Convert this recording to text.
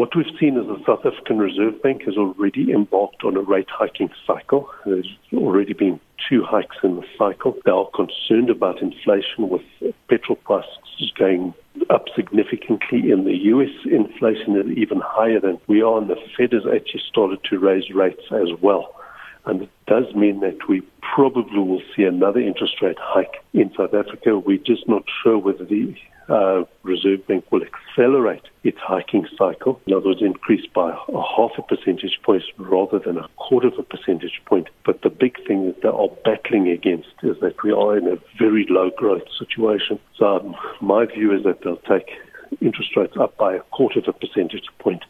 What we've seen is the South African Reserve Bank has already embarked on a rate hiking cycle. There's already been two hikes in the cycle. They are concerned about inflation with petrol prices going up significantly in the US. Inflation is even higher than we are, and the Fed has actually started to raise rates as well. And it does mean that we probably will see another interest rate hike in South Africa. We're just not sure whether the uh, Reserve Bank will accelerate its hiking cycle. In other words, increase by a half a percentage point rather than a quarter of a percentage point. But the big thing that they are battling against is that we are in a very low growth situation. So um, my view is that they'll take interest rates up by a quarter of a percentage point.